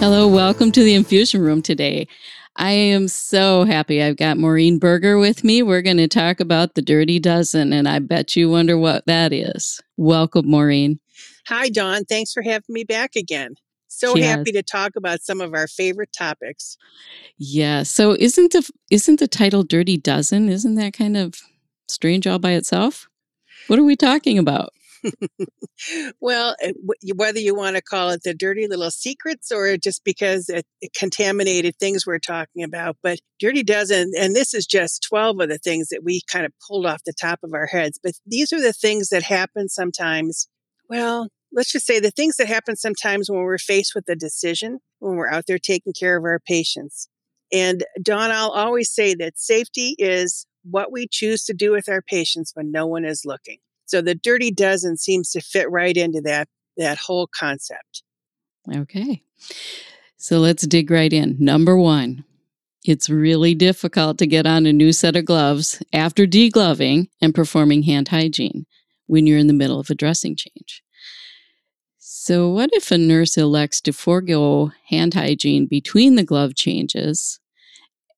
Hello, welcome to the infusion room today. I am so happy I've got Maureen Berger with me. We're going to talk about the Dirty Dozen, and I bet you wonder what that is. Welcome, Maureen. Hi, Dawn. Thanks for having me back again. So yes. happy to talk about some of our favorite topics. Yeah. So isn't the isn't the title Dirty Dozen? Isn't that kind of strange all by itself? What are we talking about? well, whether you want to call it the dirty little secrets or just because it, it, contaminated things we're talking about, but Dirty Dozen, and this is just 12 of the things that we kind of pulled off the top of our heads, but these are the things that happen sometimes. Well, let's just say the things that happen sometimes when we're faced with a decision, when we're out there taking care of our patients. And Dawn, I'll always say that safety is what we choose to do with our patients when no one is looking. So the dirty dozen seems to fit right into that that whole concept. Okay. So let's dig right in. Number 1. It's really difficult to get on a new set of gloves after degloving and performing hand hygiene when you're in the middle of a dressing change. So, what if a nurse elects to forego hand hygiene between the glove changes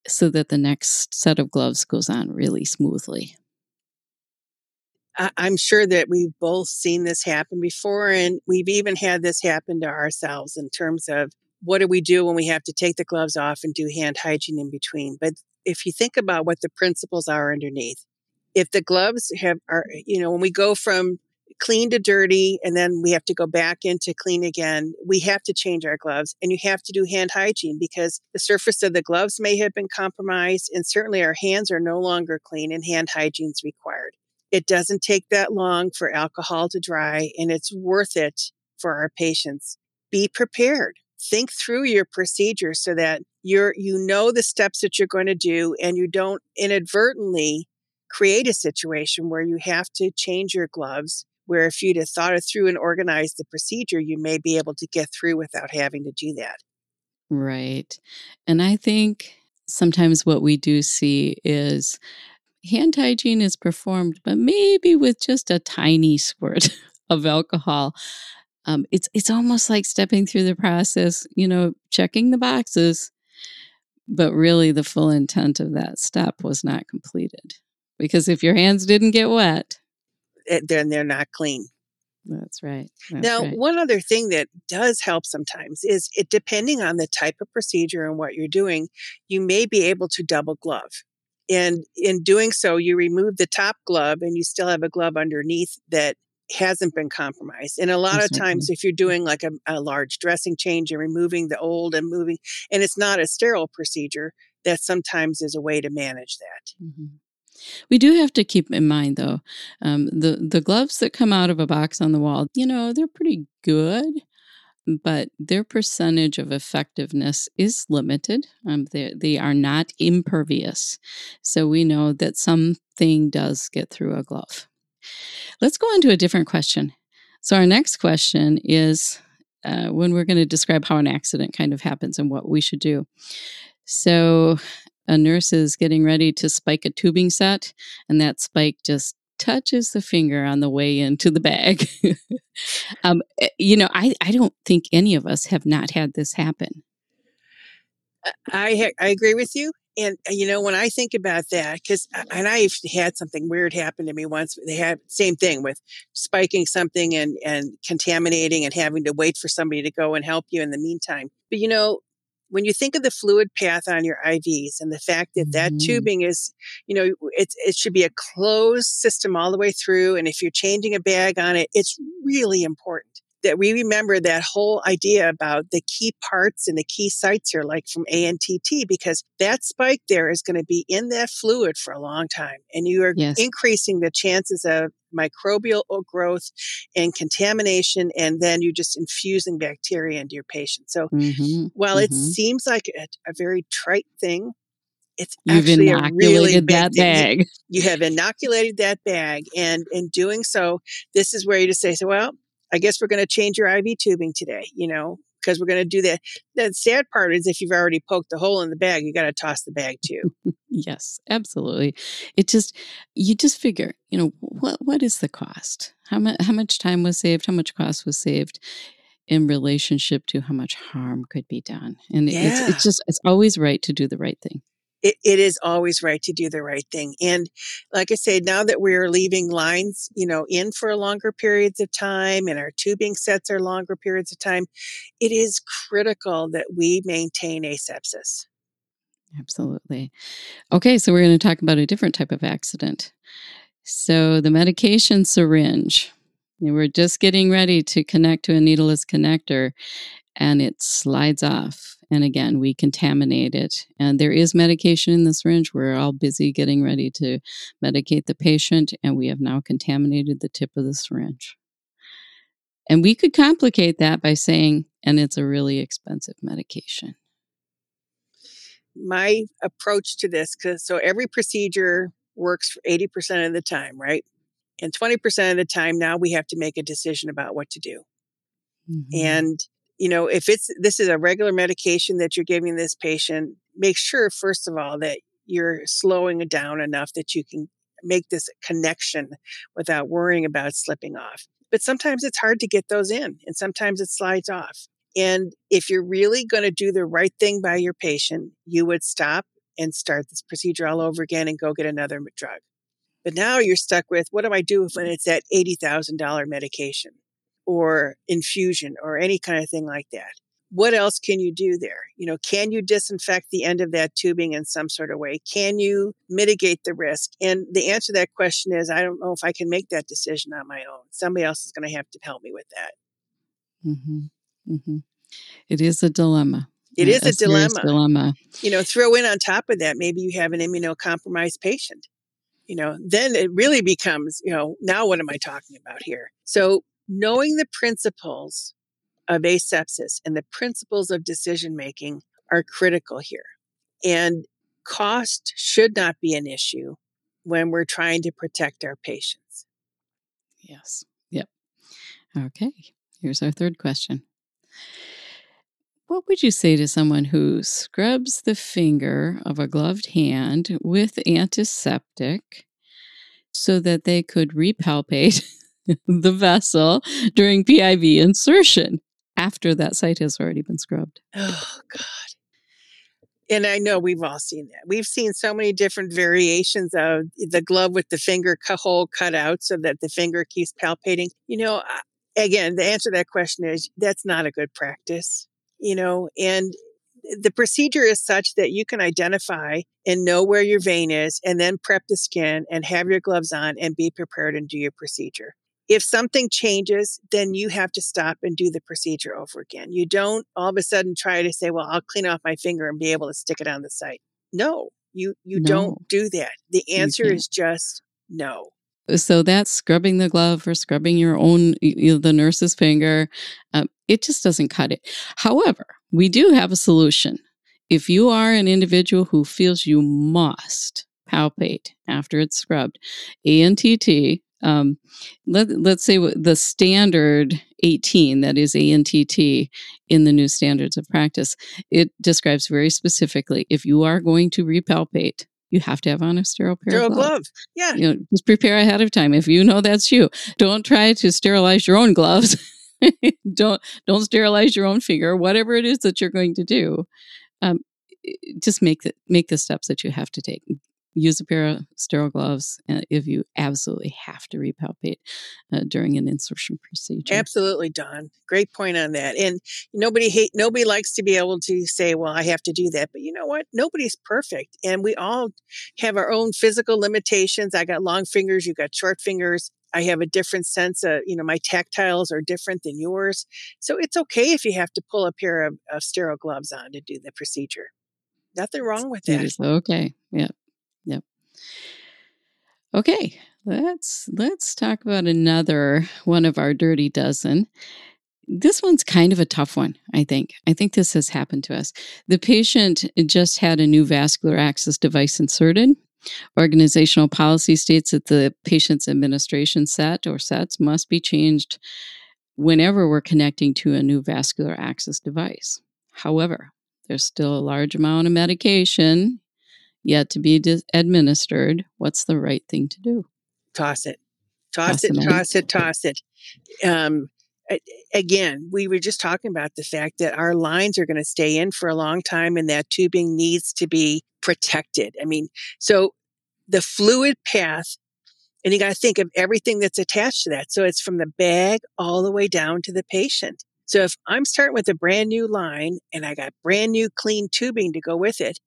so that the next set of gloves goes on really smoothly? I'm sure that we've both seen this happen before, and we've even had this happen to ourselves in terms of what do we do when we have to take the gloves off and do hand hygiene in between. But if you think about what the principles are underneath, if the gloves have are you know when we go from clean to dirty and then we have to go back into clean again we have to change our gloves and you have to do hand hygiene because the surface of the gloves may have been compromised and certainly our hands are no longer clean and hand hygiene is required it doesn't take that long for alcohol to dry and it's worth it for our patients. Be prepared. Think through your procedure so that you're, you know the steps that you're going to do and you don't inadvertently create a situation where you have to change your gloves where if you'd have thought it through and organized the procedure, you may be able to get through without having to do that. Right. And I think sometimes what we do see is hand hygiene is performed, but maybe with just a tiny squirt of alcohol. Um, it's it's almost like stepping through the process, you know, checking the boxes, but really the full intent of that step was not completed because if your hands didn't get wet, eh, then they're not clean. That's right. That's now, right. one other thing that does help sometimes is it depending on the type of procedure and what you're doing, you may be able to double glove. And in doing so, you remove the top glove and you still have a glove underneath that hasn't been compromised. And a lot of times, if you're doing like a, a, large dressing change and removing the old and moving, and it's not a sterile procedure, that sometimes is a way to manage that. Mm-hmm. We do have to keep in mind, though, um, the the gloves that come out of a box on the wall. You know, they're pretty good but their percentage of effectiveness is limited. Um, they, they are not impervious. So we know that something does get through a glove. Let's go on to a different question. So, our next question is uh, when we're going to describe how an accident kind of happens and what we should do. So, a nurse is getting ready to spike a tubing set, and that spike just touches the finger on the way into the bag. um, eh, you know, I, I don't think any of us have not had this happen. I I agree with you. And uh, you know, when I think about that, because uh, and I've had something weird happen to me once. They had same thing with spiking something and and contaminating and having to wait for somebody to go and help you in the meantime. But you know, when you think of the fluid path on your IVs and the fact that that mm-hmm. tubing is, you know, it, it should be a closed system all the way through. And if you're changing a bag on it, it's really important that we remember that whole idea about the key parts and the key sites here, like from ANTT, because that spike there is going to be in that fluid for a long time. And you are yes. increasing the chances of microbial growth and contamination, and then you're just infusing bacteria into your patient. So mm-hmm, while mm-hmm. it seems like a, a very trite thing, it's You've actually a really that bag. You, you, have inoculated that bag, and in doing so, this is where you just say, "So, well, I guess we're going to change your IV tubing today." You know, because we're going to do that. The sad part is if you've already poked the hole in the bag, you got to toss the bag too. yes, absolutely. It just you just figure, you know, what what is the cost? How much how much time was saved? How much cost was saved? in relationship to how much harm could be done and yeah. it's, it's just it's always right to do the right thing it, it is always right to do the right thing. And like I said, now that we're leaving lines, you know, in for longer periods of time and our tubing sets are longer periods of time, it is critical that we maintain asepsis. Absolutely. Okay, so we're going to talk about a different type of accident. So the medication syringe. We're just getting ready to connect to a needleless connector and it slides off and again, we contaminate it. And there is medication in the syringe. We're all busy getting ready to medicate the patient, and we have now contaminated the tip of the syringe. And we could complicate that by saying, and it's a really expensive medication. My approach to this, because so every procedure works 80% of the time, right? And 20% of the time now we have to make a decision about what to do. Mm-hmm. And you know, if it's this is a regular medication that you're giving this patient, make sure first of all that you're slowing it down enough that you can make this connection without worrying about slipping off. But sometimes it's hard to get those in and sometimes it slides off. And if you're really going to do the right thing by your patient, you would stop and start this procedure all over again and go get another drug. But now you're stuck with what do I do when it's that $80,000 medication? Or infusion or any kind of thing like that. What else can you do there? You know, can you disinfect the end of that tubing in some sort of way? Can you mitigate the risk? And the answer to that question is I don't know if I can make that decision on my own. Somebody else is going to have to help me with that. Mm-hmm. Mm-hmm. It is a dilemma. It is a, a dilemma. dilemma. You know, throw in on top of that, maybe you have an immunocompromised patient. You know, then it really becomes, you know, now what am I talking about here? So knowing the principles of asepsis and the principles of decision making are critical here. And cost should not be an issue when we're trying to protect our patients. Yes. Yep. Okay. Here's our third question. What would you say to someone who scrubs the finger of a gloved hand with antiseptic so that they could repalpate the vessel during PIV insertion after that site has already been scrubbed. Oh, God. And I know we've all seen that. We've seen so many different variations of the glove with the finger hole cut out so that the finger keeps palpating. You know, again, the answer to that question is that's not a good practice, you know, and the procedure is such that you can identify and know where your vein is and then prep the skin and have your gloves on and be prepared and do your procedure. If something changes, then you have to stop and do the procedure over again. You don't all of a sudden try to say, well, I'll clean off my finger and be able to stick it on the site. No, you, you no. don't do that. The answer is just no. So that's scrubbing the glove or scrubbing your own, you know, the nurse's finger. Um, it just doesn't cut it. However, we do have a solution. If you are an individual who feels you must palpate after it's scrubbed, ANTT um, let, let's say the standard 18, that is ANTT in the new standards of practice, it describes very specifically if you are going to repalpate, you have to have on a sterile pair sterile of gloves. glove. Yeah. You know, just prepare ahead of time. If you know that's you, don't try to sterilize your own gloves. don't don't sterilize your own finger. Whatever it is that you're going to do, um, just make the make the steps that you have to take use a pair of sterile gloves uh, if you absolutely have to repalpate uh, during an insertion procedure. Absolutely, Dawn. Great point on that. And nobody hate nobody likes to be able to say, "Well, I have to do that." But you know what? Nobody's perfect, and we all have our own physical limitations. I got long fingers. You got short fingers. I have a different sense of, you know, my tactiles are different than yours. So it's okay if you have to pull a pair of, of sterile gloves on to do the procedure. Nothing wrong with that. It is okay. Yeah. Yep. Okay, let's let's talk about another one of our dirty dozen. This one's kind of a tough one, I think. I think this has happened to us. The patient just had a new vascular access device inserted. Organizational policy states that the patient's administration set or sets must be changed whenever we're connecting to a new vascular access device. However, there's still a large amount of medication yet to be dis- administered. What's the right thing to do? Toss it. Toss, toss it, toss it, toss it. Um, again, we were just talking about the fact that our lines are going to stay in for a long time and that tubing needs to be protected. I mean, so the fluid path, and you got to think of everything that's attached to that. So it's from the bag all the way down to the patient. So if I'm starting with a brand new line and I got brand new clean tubing to go with it,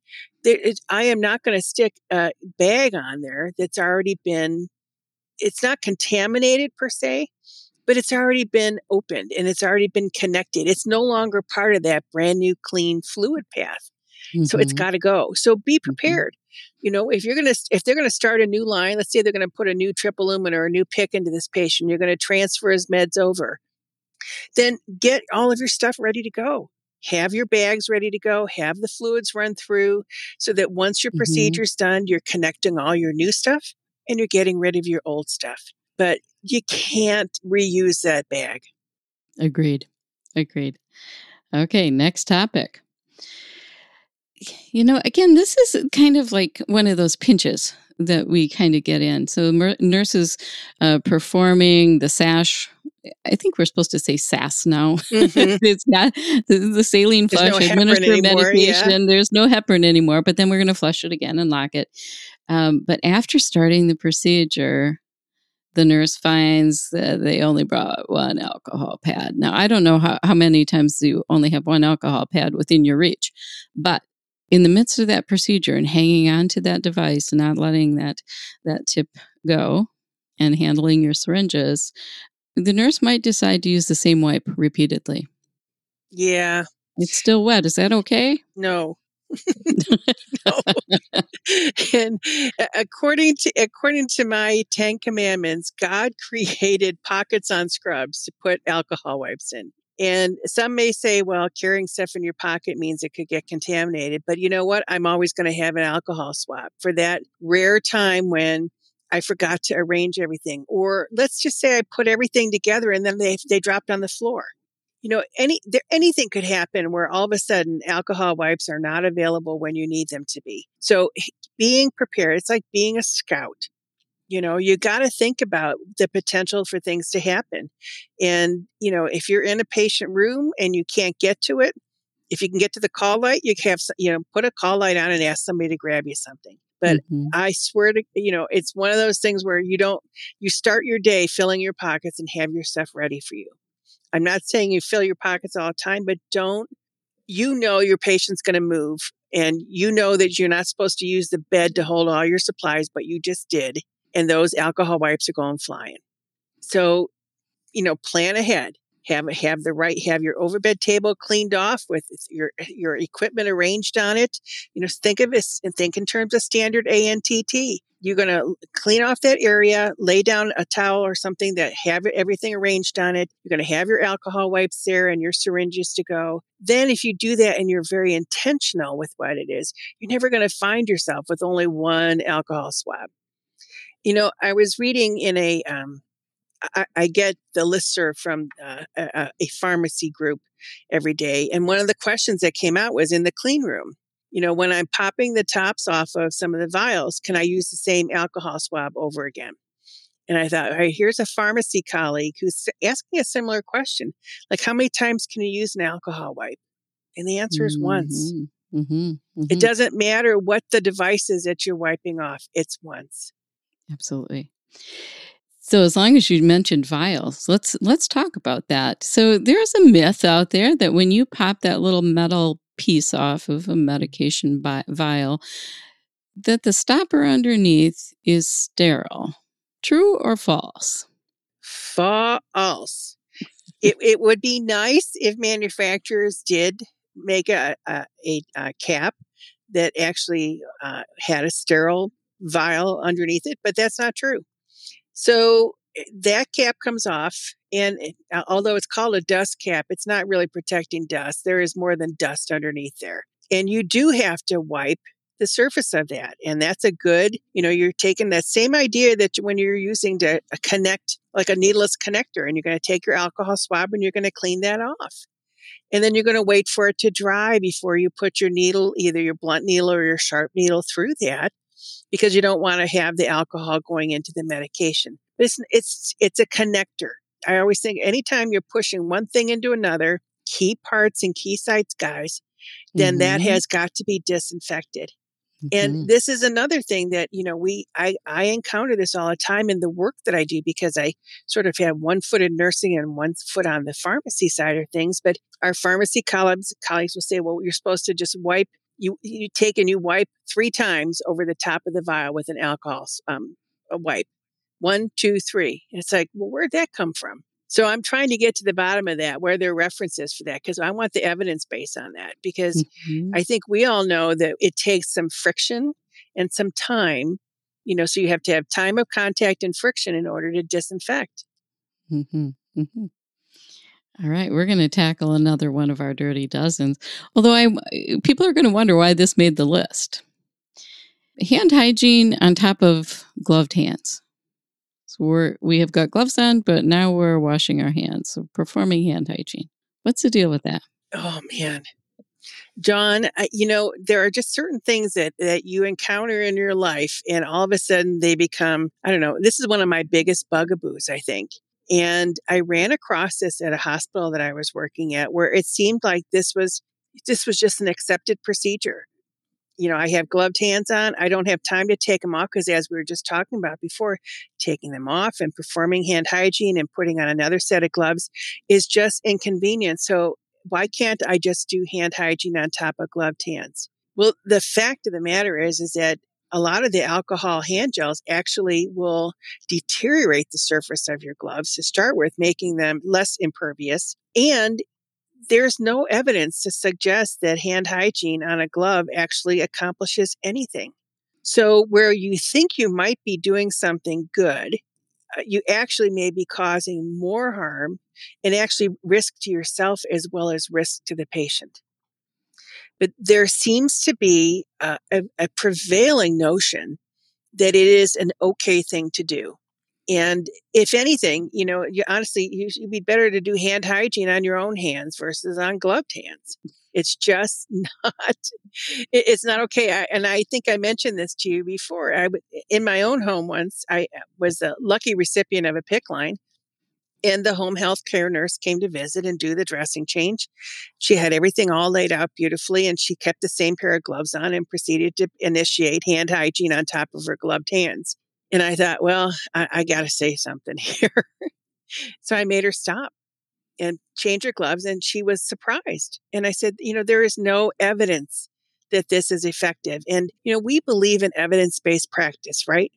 it I am not going to stick a bag on there that's already been, it's not contaminated per se, but it's already been opened and it's already been connected. It's no longer part of that brand new clean fluid path. Mm-hmm. So it's mm-hmm. got to go. So be mm-hmm. prepared. Mm-hmm. You know, if you're going to, if they're going to start a new line, let's say they're going to put a new triple lumen or a new PICC into this patient, you're going to transfer his meds over, then get all of your stuff ready to go. Have your bags ready to go, have the fluids run through so that once your mm-hmm. procedure's done, you're connecting all your new stuff and you're getting rid of your old stuff. But you can't reuse that bag. Agreed. Agreed. Okay, next topic. You know, again, this is kind of like one of those pinches that we kind of get in. So nurses uh, performing the SASH. I think we're supposed to say SAS now. Mm-hmm. it's not the, the saline flush, no administer medication. Yeah. There's no heparin anymore, but then we're going to flush it again and lock it. Um, but after starting the procedure, the nurse finds that they only brought one alcohol pad. Now, I don't know how, how many times you only have one alcohol pad within your reach, but in the midst of that procedure and hanging on to that device and not letting that, that tip go and handling your syringes, the nurse might decide to use the same wipe repeatedly. Yeah. It's still wet. Is that okay? No. and according to according to my Ten Commandments, God created pockets on scrubs to put alcohol wipes in. And some may say, well, carrying stuff in your pocket means it could get contaminated. But you know what? I'm always going to have an alcohol swab for that rare time when I forgot to arrange everything. Or let's just say I put everything together and then they, they dropped on the floor you know, any there, anything could happen where all of a sudden alcohol wipes are not available when you need them to be. So being prepared, it's like being a scout. You know, you got to think about the potential for things to happen. And, you know, if you're in a patient room and you can't get to it, if you can get to the call light, you have, you know, put a call light on and ask somebody to grab you something. But mm-hmm. I swear to, you know, it's one of those things where you don't, you start your day filling your pockets and have your stuff ready for you. I'm not saying you fill your pockets all the time, but don't, you know, your patient's going to move and you know that you're not supposed to use the bed to hold all your supplies, but you just did. And those alcohol wipes are going flying. So, you know, plan ahead. Have have the right have your overbed table cleaned off with your your equipment arranged on it. You know, think of this and think in terms of standard ANTT. You're going to clean off that area, lay down a towel or something that have everything arranged on it. You're going to have your alcohol wipes there and your syringes to go. Then if you do that and you're very intentional with what it is, you're never going to find yourself with only one alcohol swab. You know, I was reading in a, um, I, I, get the listserv from uh, a, a pharmacy group every day. And one of the questions that came out was in the clean room you know, when I'm popping the tops off of some of the vials, can I use the same alcohol swab over again? And I thought, all right, here's a pharmacy colleague who's asking a similar question. Like, how many times can you use an alcohol wipe? And the answer is mm-hmm. once. Mm-hmm. Mm-hmm. It doesn't matter what the device is that you're wiping off, it's once. Absolutely. So as long as you mentioned vials, let's let's talk about that. So there's a myth out there that when you pop that little metal piece off of a medication vial that the stopper underneath is sterile. True or false? False. it, it would be nice if manufacturers did make a, a, a, a cap that actually uh, had a sterile vial underneath it, but that's not true. So eh, that cap comes off. And it, although it's called a dust cap, it's not really protecting dust. There is more than dust underneath there. And you do have to wipe the surface of that. And that's a good, you know, you're taking that same idea that when you're using to connect like a needleless connector and you're going to take your alcohol swab and you're going to clean that off. And then you're going to wait for it to dry before you put your needle, either your blunt needle or your sharp needle through that because you don't want to have the alcohol going into the medication. It's, it's, it's a connector. I always think anytime you're pushing one thing into another, key parts and key sites, guys, then mm-hmm. that has got to be disinfected. And mm-hmm. this is another thing that, you know, we, I, I encounter this all the time in the work that I do because I sort of have one foot in nursing and one foot on the pharmacy side of things. But our pharmacy colleagues, colleagues will say, well, you're supposed to just wipe, you, you take and you wipe three times over the top of the vial with an alcohol, um, a wipe. One, two, three. And it's like, well, where'd that come from? So I'm trying to get to the bottom of that, where there are references for that, because I want the evidence base on that. Because mm-hmm. I think we all know that it takes some friction and some time, you know, so you have to have time of contact and friction in order to disinfect. Mm-hmm. Mm-hmm. All right, we're going to tackle another one of our dirty dozens. Although I, eh, people are going to wonder why this made the list. Hand hygiene on top of gloved hands. So we're we have got gloves on, but now we're washing our hands, so performing hand hygiene. What's the deal with that? Oh man, John, you know there are just certain things that that you encounter in your life, and all of a sudden they become I don't know. This is one of my biggest bugaboos, I think. And I ran across this at a hospital that I was working at, where it seemed like this was this was just an accepted procedure you know, I have gloved hands on. I don't have time to take them off because, as we were just talking about before, taking them off and performing hand hygiene and putting on another set of gloves is just inconvenient. So, why can't I just do hand hygiene on top of gloved hands? Well, the fact of the matter is, is that a lot of the alcohol hand gels actually will deteriorate the surface of your gloves to start with, making them less impervious. And there's no evidence to suggest that hand hygiene on a glove actually accomplishes anything. So, where you think you might be doing something good, uh, you actually may be causing more harm and actually risk to yourself as well as risk to the patient. But there seems to be a, a, a prevailing notion that it is an okay thing to do. And if anything, you know, you honestly, you, would be better to do hand hygiene on your own hands versus on gloved hands. It's just not, it's not okay. I, and I think I mentioned this to you before. I, in my own home once, I uh, was a lucky recipient of a PICC line and the home health care nurse came to visit and do the dressing change. She had everything all laid out beautifully and she kept the same pair of gloves on and proceeded to initiate hand hygiene on top of her gloved hands. And I thought, well, I, I got to say something here. so I made her stop and change her gloves, and she was surprised. And I said, you know, there is no evidence that this is effective. And, you know, we believe in evidence based practice, right?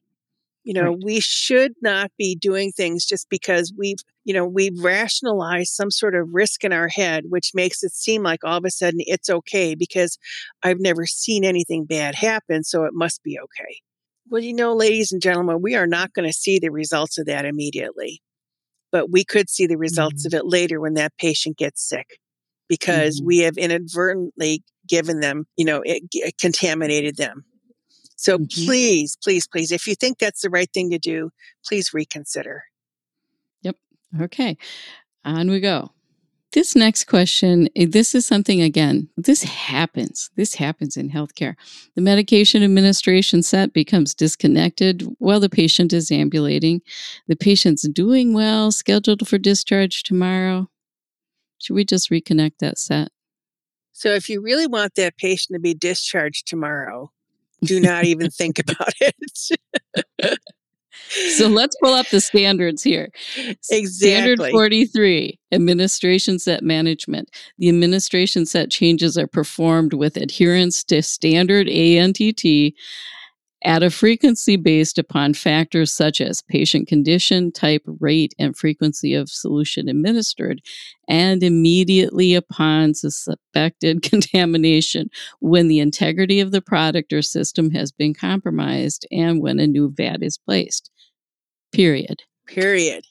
You know, right. we should not be doing things just because we've, you know, we've rationalized some sort of risk in our head, which makes it seem like all of a sudden it's okay because I've never seen anything bad happen. So it must be okay. Well, you know, ladies and gentlemen, we are not going to see the results of that immediately, but we could see the results mm-hmm. of it later when that patient gets sick because mm-hmm. we have inadvertently given them, you know, it, it contaminated them. So mm-hmm. please, please, please, if you think that's the right thing to do, please reconsider. Yep. Okay. On we go. This next question, eh, this is something again, this happens. This happens in healthcare. The medication administration set becomes disconnected while the patient is ambulating. The patient's doing well, scheduled for discharge tomorrow. Should we just reconnect that set? So, if you really want that patient to be discharged tomorrow, do not even think about it. so let's pull up the standards here. Exactly. Standard 43, administration set management. The administration set changes are performed with adherence to standard ANTT at a frequency based upon factors such as patient condition, type, rate, and frequency of solution administered, and immediately upon suspected contamination when the integrity of the product or system has been compromised and when a new VAD is placed. Period. Period.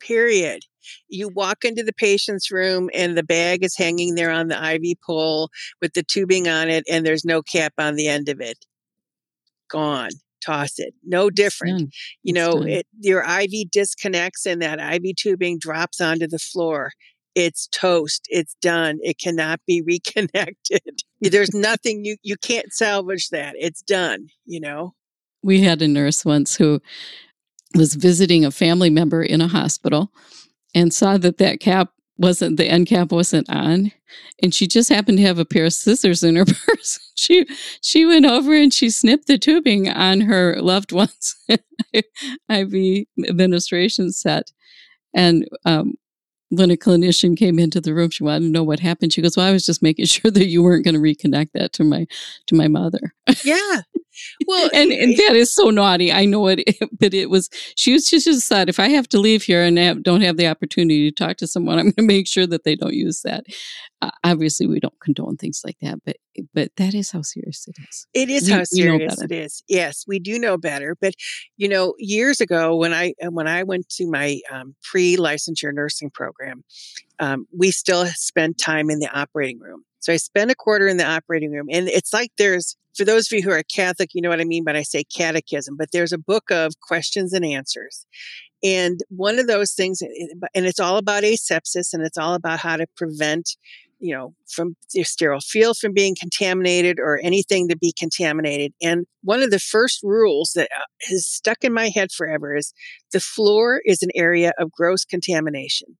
Period. You walk into the patient's room and the bag is hanging there on the IV pole with the tubing on it, and there's no cap on the end of it gone toss it no different. Mm, you know it, your iv disconnects and that iv tubing drops onto the floor. It's toast it's done it cannot be reconnected. There's nothing you you can't salvage that it's done you know? We had a nurse once who was visiting a family member in a hospital and saw that that cap wasn't the end cap wasn't on and she just happened to have a pair of scissors in her purse. She she went over and she snipped the tubing on her loved one's iv administration set. And um, when a clinician came into the room she wanted to know what happened. She goes well i was just making sure that you weren't going to reconnect that to my to my mother. Yeah well, and, and that is so naughty. I know it, but it was, she was just decided if I have to leave here and have, don't have the opportunity to talk to someone, I'm going to make sure that they don't use that. Uh, obviously, we don't condone things like that, but but that is how serious it is. It is we, how serious it is. Yes, we do know better. But you know, years ago when I when I went to my um, pre licensure nursing program, um, we still spent time in the operating room. So I spend a quarter in the operating room, and it's like there's for those of you who are Catholic, you know what I mean when I say catechism, but there's a book of questions and answers. And one of those things, and it's all about asepsis and it's all about how to prevent, you know, from your sterile field from being contaminated or anything to be contaminated. And one of the first rules that uh, has stuck in my head forever is the floor is an area of gross contamination.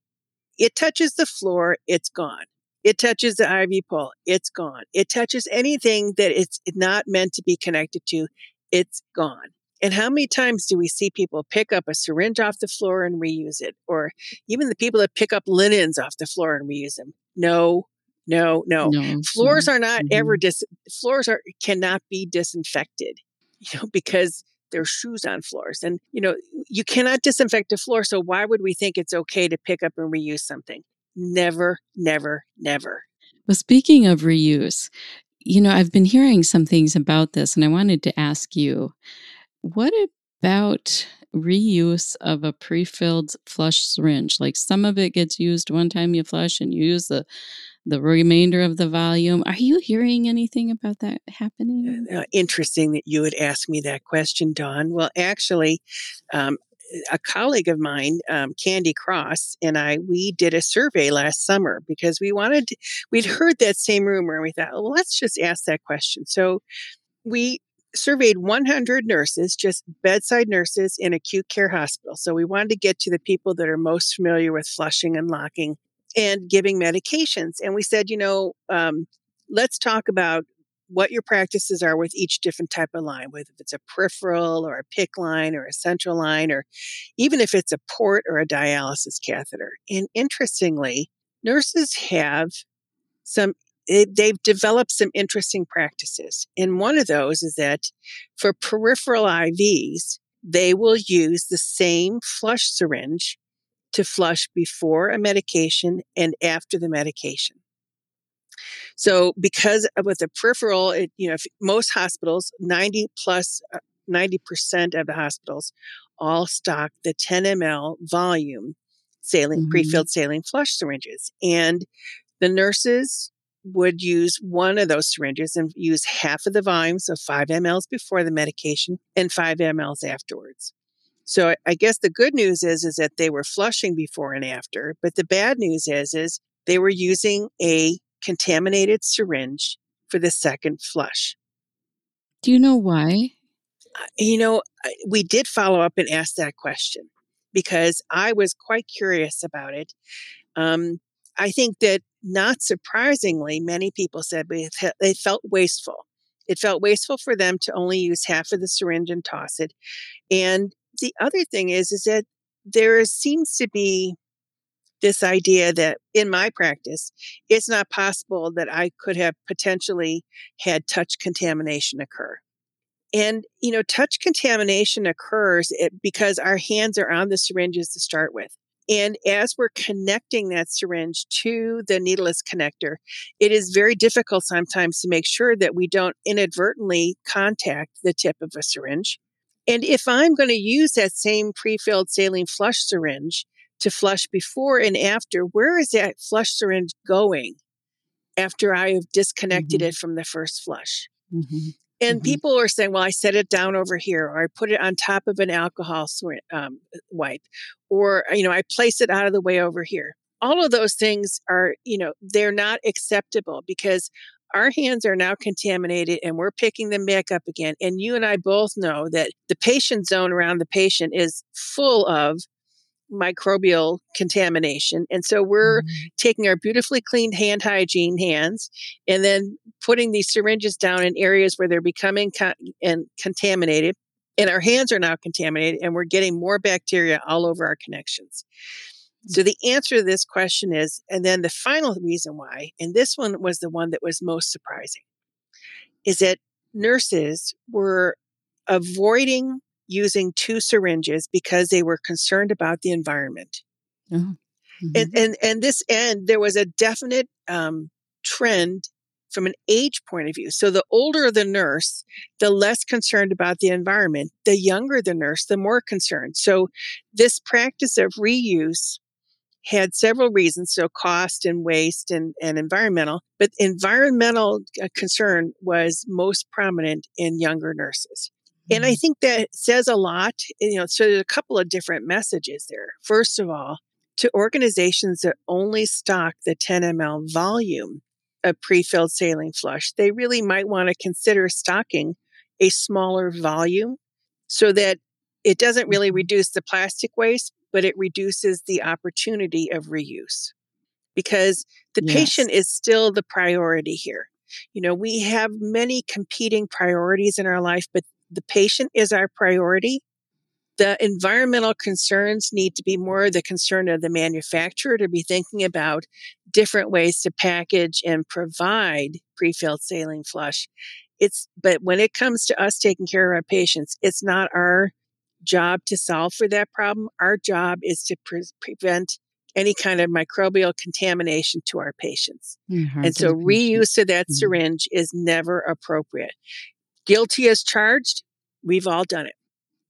It touches the floor, it's gone. It touches the IV pole, it's gone. It touches anything that it's not meant to be connected to, it's gone. And how many times do we see people pick up a syringe off the floor and reuse it? Or even the people that pick up linens off the floor and reuse them? No, no, no. no floors no. are not mm-hmm. ever dis, floors are, cannot be disinfected, you know, because there's shoes on floors and, you know, you cannot disinfect a floor. So why would we think it's okay to pick up and reuse something? Never, never, never. Well, speaking of reuse, you know, I've been hearing some things about this, and I wanted to ask you what about reuse of a pre filled flush syringe? Like some of it gets used one time you flush and you use the the remainder of the volume. Are you hearing anything about that happening? Uh, interesting that you would ask me that question, Dawn. Well, actually, um, a colleague of mine, um, Candy Cross, and I, we did a survey last summer because we wanted, to, we'd heard that same rumor and we thought, well, let's just ask that question. So we surveyed 100 nurses, just bedside nurses in acute care hospital. So we wanted to get to the people that are most familiar with flushing and locking and giving medications. And we said, you know, um, let's talk about what your practices are with each different type of line, whether it's a peripheral or a PICC line or a central line, or even if it's a port or a dialysis catheter. And interestingly, nurses have some, eh, they've developed some interesting practices. And one of those is that for peripheral IVs, they will use the same flush syringe to flush before a medication and after the medication. So because with the peripheral, it, you know, most hospitals, 90 plus, 90% uh, of the hospitals all stock the 10 ml volume saline, mm-hmm. pre-filled saline flush syringes. And the nurses would use one of those syringes and use half of the volume, so five mLs before the medication and five mLs afterwards. So I guess the good news is is that they were flushing before and after, but the bad news is is they were using a contaminated syringe for the second flush. Do you know why? Uh, you know, we did follow up and ask that question because I was quite curious about it. Um, I think that not surprisingly, many people said they felt wasteful. It felt wasteful for them to only use half of the syringe and toss it. And the other thing is, is that there seems to be this idea that in my practice, it's not possible that I could have potentially had touch contamination occur. And, you know, touch contamination occurs eh, because our hands are on the syringes to start with. And as we're connecting that syringe to the needleless connector, it is very difficult sometimes to make sure that we don't inadvertently contact the tip of a syringe. And if I'm going to use that same pre-filled saline flush syringe to flush before and after, where is that flush syringe going after I have disconnected mm-hmm. it from the first flush? Mm-hmm. And mm-hmm. people are saying, well, I set it down over here, or I put it on top of an alcohol um, wipe, or, you know, I place it out of the way over here. All of those things are, you know, they're not acceptable because our hands are now contaminated and we're picking them back up again. And you and I both know that the patient zone around the patient is full of microbial contamination. And so we're mm-hmm. taking our beautifully cleaned hand hygiene hands and then putting these syringes down in areas where they're becoming con- and contaminated. And our hands are now contaminated and we're getting more bacteria all over our connections. So the answer to this question is, and then the final reason why, and this one was the one that was most surprising, is that nurses were avoiding using two syringes because they were concerned about the environment. Oh. Mm-hmm. And, and, and this end, there was a definite um, trend from an age point of view. So the older the nurse, the less concerned about the environment. The younger the nurse, the more concerned. So this practice of reuse had several reasons. So cost and waste and, and environmental, but environmental uh, concern was most prominent in younger nurses. And I mm-hmm. think that says a lot. You know, so there's a couple of different messages there. First of all, to organizations that only stock the 10 ml volume of pre-filled saline flush, they really might want to consider stocking a smaller volume so that it doesn't really mm-hmm. reduce the plastic waste, but it reduces the opportunity of reuse because the yes. patient is still the priority here. You know, we have many competing priorities in our life, but the patient is our priority. The environmental concerns need to be more the concern of the manufacturer to be thinking about different ways to package and provide pre-filled saline flush. It's, but when it comes to us taking care of our patients, it's not our job to solve for that problem. Our job is to pre- prevent any kind of microbial contamination to our patients. Mm-hmm. And so reuse of that mm-hmm. syringe is never appropriate guilty as charged, we've all done it.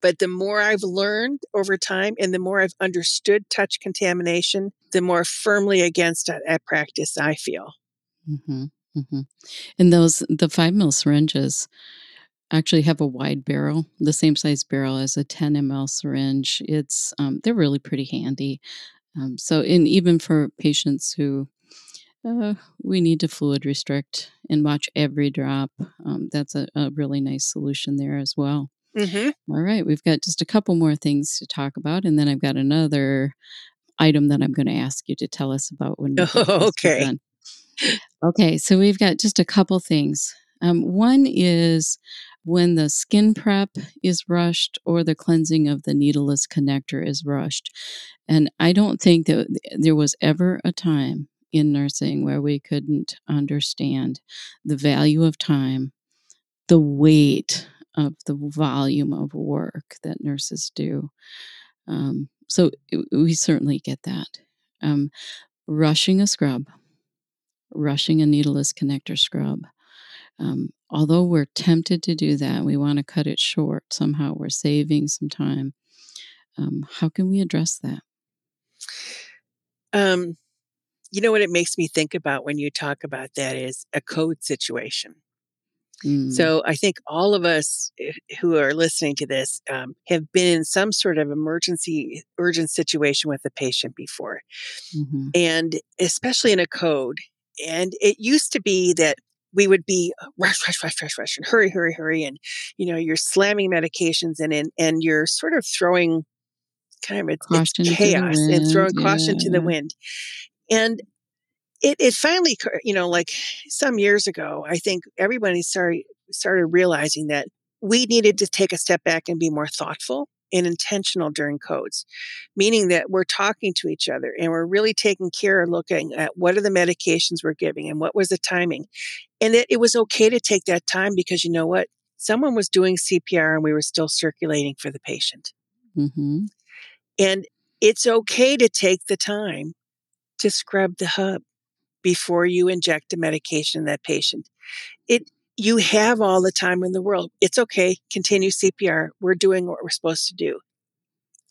But the more I've learned over time and the more I've understood touch contamination, the more firmly against that practice I feel. Mm-hmm, mm-hmm. And those, the five mil syringes actually have a wide barrel, the same size barrel as a 10 ml syringe. It's, um, they're really pretty handy. Um, so, and even for patients who uh, we need to fluid restrict and watch every drop. Um, that's a, a, really nice solution there as well. Mm-hmm. All right, we've got just a couple more things to talk about, and then I've got another item that I'm going to ask you to tell us about when. Oh, okay. Okay, so we've got just a couple things. Um, one is when the skin prep is rushed or the cleansing of the needleless connector is rushed. And I don't think that there was ever a time in nursing where we couldn't understand the value of time, the weight of the volume of work that nurses do. Um, so we certainly get that. Um, rushing a scrub, rushing a needleless connector scrub. Um, although we're tempted to do that, we want to cut it short. Somehow we're saving some time. Um, how can we address that? Um, you know what it makes me think about when you talk about that is a code situation. Mm. So I think all of us eh, who are listening to this um, have been in some sort of emergency, urgent situation with a patient before, mm-hmm. and especially in a code. And it used to be that we would be uh, rush, rush, rush, rush, rush, and hurry, hurry, hurry, and you know you're slamming medications and and, and you're sort of throwing kind of it's, it's chaos and throwing yeah. caution to the wind. And it, it finally, you know, like some years ago, I think everybody started, started realizing that we needed to take a step back and be more thoughtful and intentional during codes, meaning that we're talking to each other and we're really taking care of looking at what are the medications we're giving and what was the timing. And it, it was okay to take that time because you know what? someone was doing CPR and we were still circulating for the patient. Mm-hmm. And it's okay to take the time to scrub the hub before you inject a medication in that patient. It you have all the time in the world. It's okay. Continue CPR. We're doing what we're supposed to do.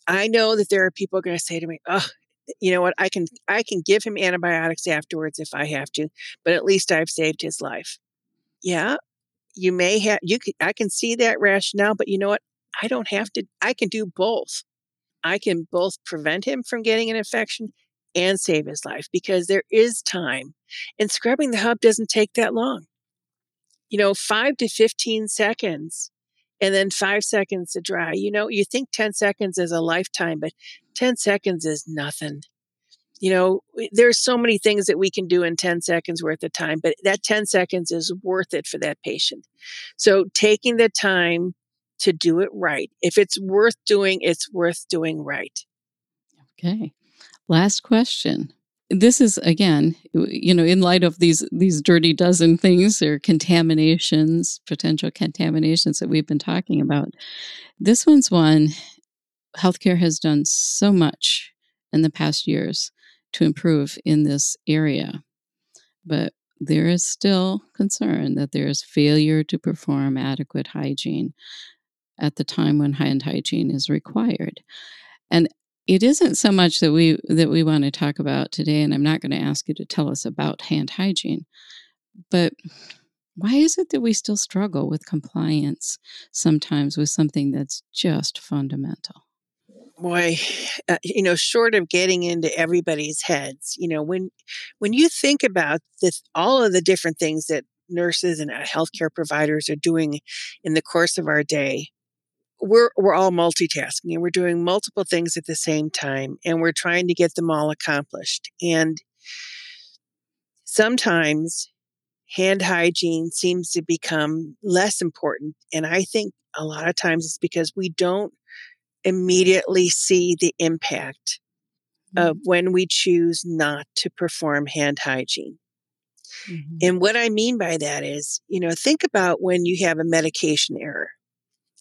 I know that there are people going to say to me, "Oh, you know what? I can I can give him antibiotics afterwards if I have to, but at least I've saved his life." Yeah, you may have you can I can see that rationale, but you know what? I don't have to I can do both. I can both prevent him from getting an infection and save his life because there is time. And scrubbing the hub doesn't take that long. You know, 5 to 15 seconds and then 5 seconds to dry. You know, you think 10 seconds is a lifetime, but 10 seconds is nothing you know, there's so many things that we can do in 10 seconds worth of time, but that 10 seconds is worth it for that patient. So taking the time to do it right. If it's worth doing, it's worth doing right. Okay. Last question. This is again, you know, in light of these these dirty dozen things or contaminations, potential contaminations that we've been talking about. This one's one healthcare has done so much in the past years to improve in this area. But there is still concern that there is failure to perform adequate hygiene at the time when hand hygiene is required. And it isn't so much that we that we want to talk about today and I'm not going to ask you to tell us about hand hygiene. But why is it that we still struggle with compliance sometimes with something that's just fundamental? boy, uh, you know, short of getting into everybody's heads, you know, when when you think about this, all of the different things that nurses and uh, healthcare providers are doing in the course of our day, we're we're all multitasking and we're doing multiple things at the same time, and we're trying to get them all accomplished. And sometimes hand hygiene seems to become less important, and I think a lot of times it's because we don't immediately see the impact mm-hmm. of when we choose not to perform hand hygiene. Mm-hmm. And what I mean by that is, you know, think about when you have a medication error.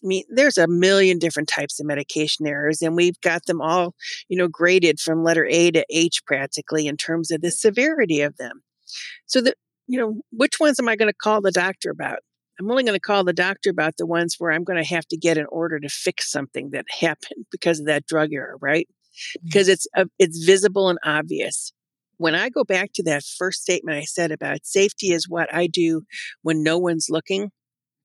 I mean, there's a million different types of medication errors, and we've got them all, you know, graded from letter A to H practically in terms of the severity of them. So that, you know, which ones am I going to call the doctor about? I'm only going to call the doctor about the ones where I'm going to have to get an order to fix something that happened because of that drug error, right? Mm-hmm. Because it's uh, it's visible and obvious. When I go back to that first statement I said about safety is what I do when no one's looking,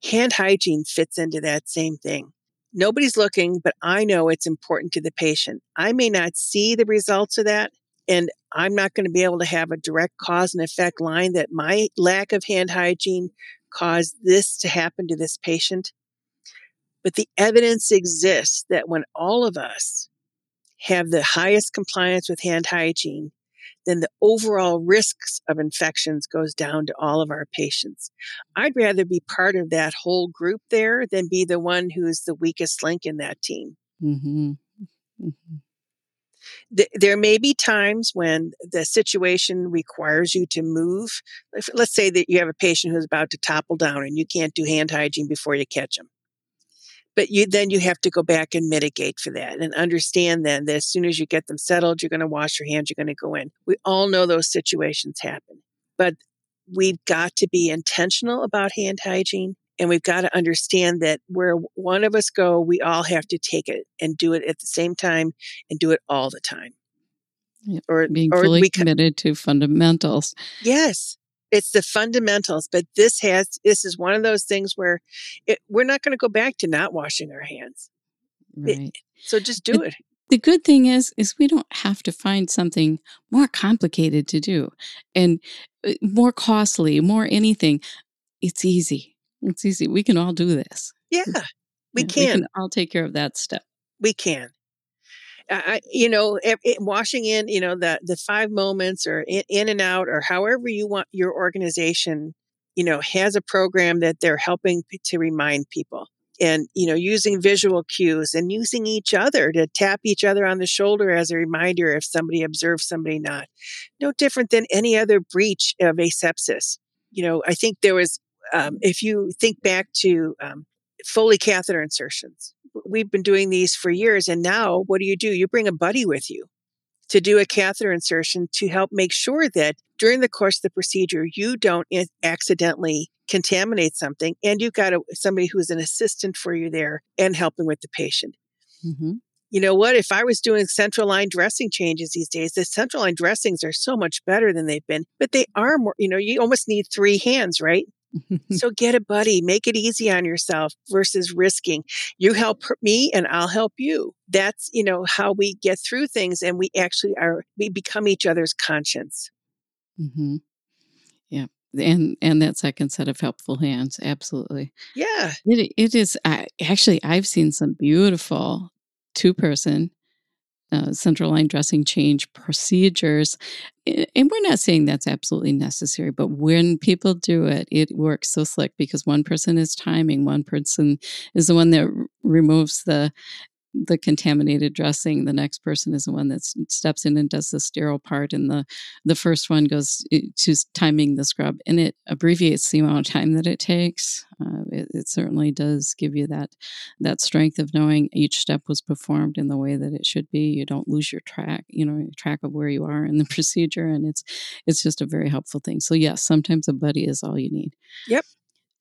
hand hygiene fits into that same thing. Nobody's looking, but I know it's important to the patient. I may not see the results of that, and I'm not going to be able to have a direct cause and effect line that my lack of hand hygiene caused this to happen to this patient. But the evidence exists that when all of us have the highest compliance with hand hygiene, then the overall risks of infections goes down to all of our patients. I'd rather be part of that whole group there than be the one who's the weakest link in that team. Mm-hmm. Mm-hmm there may be times when the situation requires you to move. Let's say that you have a patient who's about to topple down and you can't do hand hygiene before you catch them. But you, then you have to go back and mitigate for that and understand then that as soon as you get them settled, you're going to wash your hands, you're going to go in. We all know those situations happen, but we've got to be intentional about hand hygiene and we've got to understand that where one of us go, we all have to take it and do it at the same time and do it all the time. Yep. Or being or fully we committed to fundamentals. Yes, it's the fundamentals. But this has this is one of those things where it, we're not going to go back to not washing our hands. Right. It, so just do the, it. The good thing is, is we don't have to find something more complicated to do and uh, more costly, more anything. It's easy it's easy. We can all do this. Yeah, we, yeah, can. we can. I'll take care of that step. We can. I, you know, washing in, you know, the the five moments or in, in and out or however you want your organization, you know, has a program that they're helping to remind people. And you know using visual cues and using each other to tap each other on the shoulder as a reminder if somebody observes somebody not. No different than any other breach of asepsis. You know i think there was um, if you think back to um, Foley catheter insertions. We've been doing these for years. And now what do you do? You bring a buddy with you to do a catheter insertion to help make sure that during the course of the procedure, you don't accidentally contaminate something and you've got a, somebody who's an assistant for you there and helping with the patient. Mm-hmm. You know what? If I was doing central line dressing changes these days, the central line dressings are so much better than they've been, but they are more, you know, you almost need three hands, right? So get a buddy, make it easy on yourself versus risking. You help me and I'll help you. That's, you know, how we get through things and we actually are, we become each other's conscience. Mm-hmm. Yeah. And and that second set of helpful hands, absolutely. Yeah, it it is. I, actually, I've seen some beautiful two person uh, central line dressing change procedures. And we're not saying that's absolutely necessary, but when people do it, it works so slick because one person is timing, one person is the one that removes the the contaminated dressing the next person is the one that steps in and does the sterile part and the the first one goes to timing the scrub and it abbreviates the amount of time that it takes. Uh, it, it, certainly does give you that that strength of knowing each step was performed in the way that it should be. You don't lose your track you know track of where you are in the procedure and it's it's just a very helpful thing. So yes sometimes a buddy is all you need. Yep.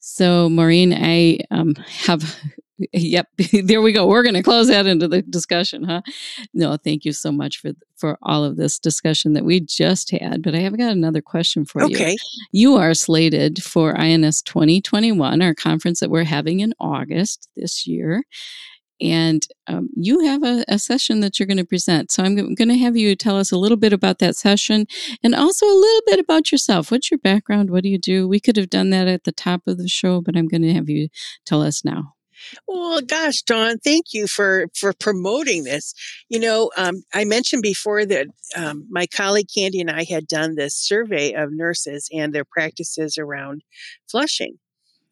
So, Maureen, I um, have yep there we go we're going to close that into the discussion huh no thank you so much for for all of this discussion that we just had but i have got another question for okay. you okay you are slated for ins 2021 our conference that we're having in august this year and um, you have a, a, session that you're going to present. So I'm going to have you tell us a little bit about that session and also a little bit about yourself. What's your background? What do you do? We could have done that at the top of the show, but I'm going to have you tell us now. Well, gosh, Dawn, thank you for for promoting this. You know, um, I mentioned before that um, my colleague Candy and I had done this survey of nurses and their practices around flushing.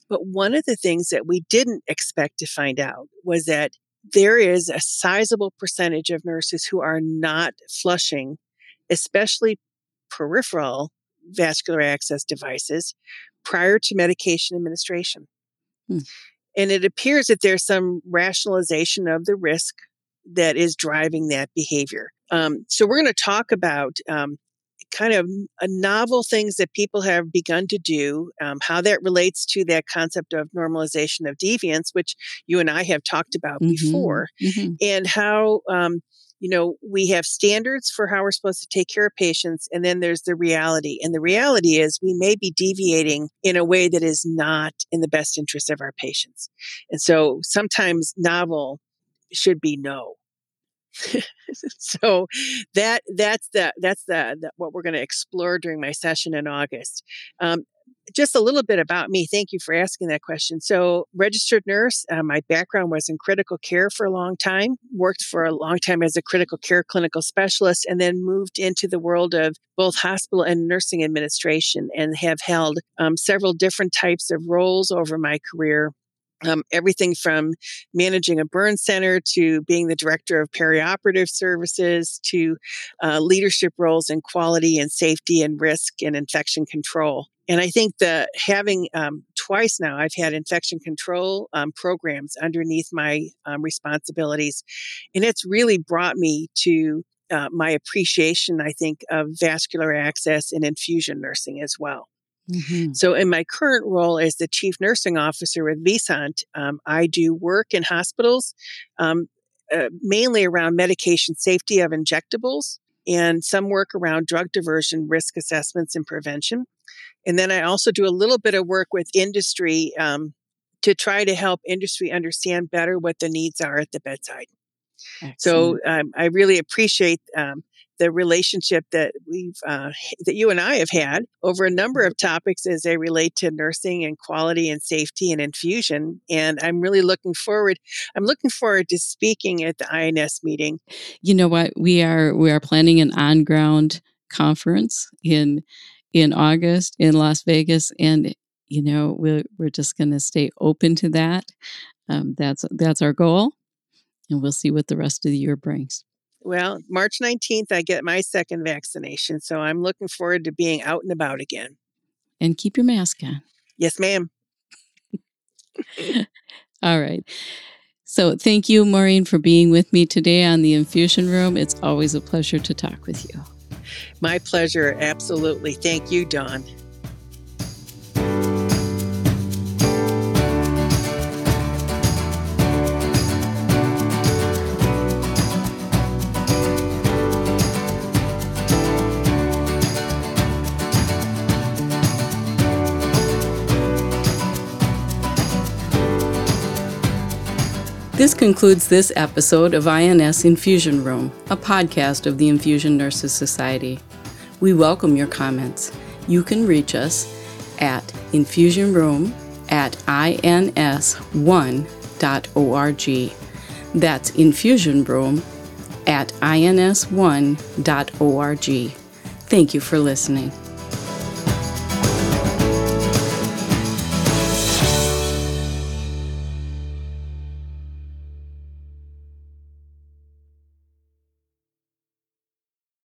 But one of the things that we didn't expect to find out was that there is a sizable percentage of nurses who are not flushing, especially peripheral vascular access devices, prior to medication administration. Hmm. And it appears that there's some rationalization of the risk that is driving that behavior. Um, so we're going to talk about um, kind of novel things that people have begun to do, um, how that relates to that concept of normalization of deviance, which you and I have talked about mm-hmm. before, mm-hmm. and how um, you know, we have standards for how we're supposed to take care of patients, and then there's the reality. And the reality is we may be deviating in a way that is not in the best interest of our patients. And so sometimes novel should be no. so that that's the that's the, the what we're going to explore during my session in August. Um, just a little bit about me. Thank you for asking that question. So, registered nurse, uh, my background was in critical care for a long time, worked for a long time as a critical care clinical specialist, and then moved into the world of both hospital and nursing administration and have held um, several different types of roles over my career. Um, everything from managing a burn center to being the director of perioperative services to uh, leadership roles in quality and safety and risk and infection control. And I think that having um, twice now, I've had infection control um, programs underneath my um, responsibilities. And it's really brought me to uh, my appreciation, I think, of vascular access and infusion nursing as well. Mm-hmm. So, in my current role as the chief nursing officer with Visant, um, I do work in hospitals, um, uh, mainly around medication safety of injectables and some work around drug diversion risk assessments and prevention. And then I also do a little bit of work with industry um, to try to help industry understand better what the needs are at the bedside. Excellent. So um, I really appreciate um, the relationship that we've uh, that you and I have had over a number of topics as they relate to nursing and quality and safety and infusion. And I'm really looking forward. I'm looking forward to speaking at the INS meeting. You know what? We are we are planning an on ground conference in in August in Las Vegas, and you know we're we're just going to stay open to that. Um, that's that's our goal, and we'll see what the rest of the year brings. Well, March 19th, I get my second vaccination, so I'm looking forward to being out and about again. And keep your mask on. Yes, ma'am. All right. So thank you, Maureen, for being with me today on the Infusion Room. It's always a pleasure to talk with you. My pleasure. Absolutely. Thank you, Dawn. This concludes this episode of INS Infusion Room, a podcast of the Infusion Nurses Society. We welcome your comments. You can reach us at infusionroom at ins1.org. That's infusionroom at ins1.org. Thank you for listening.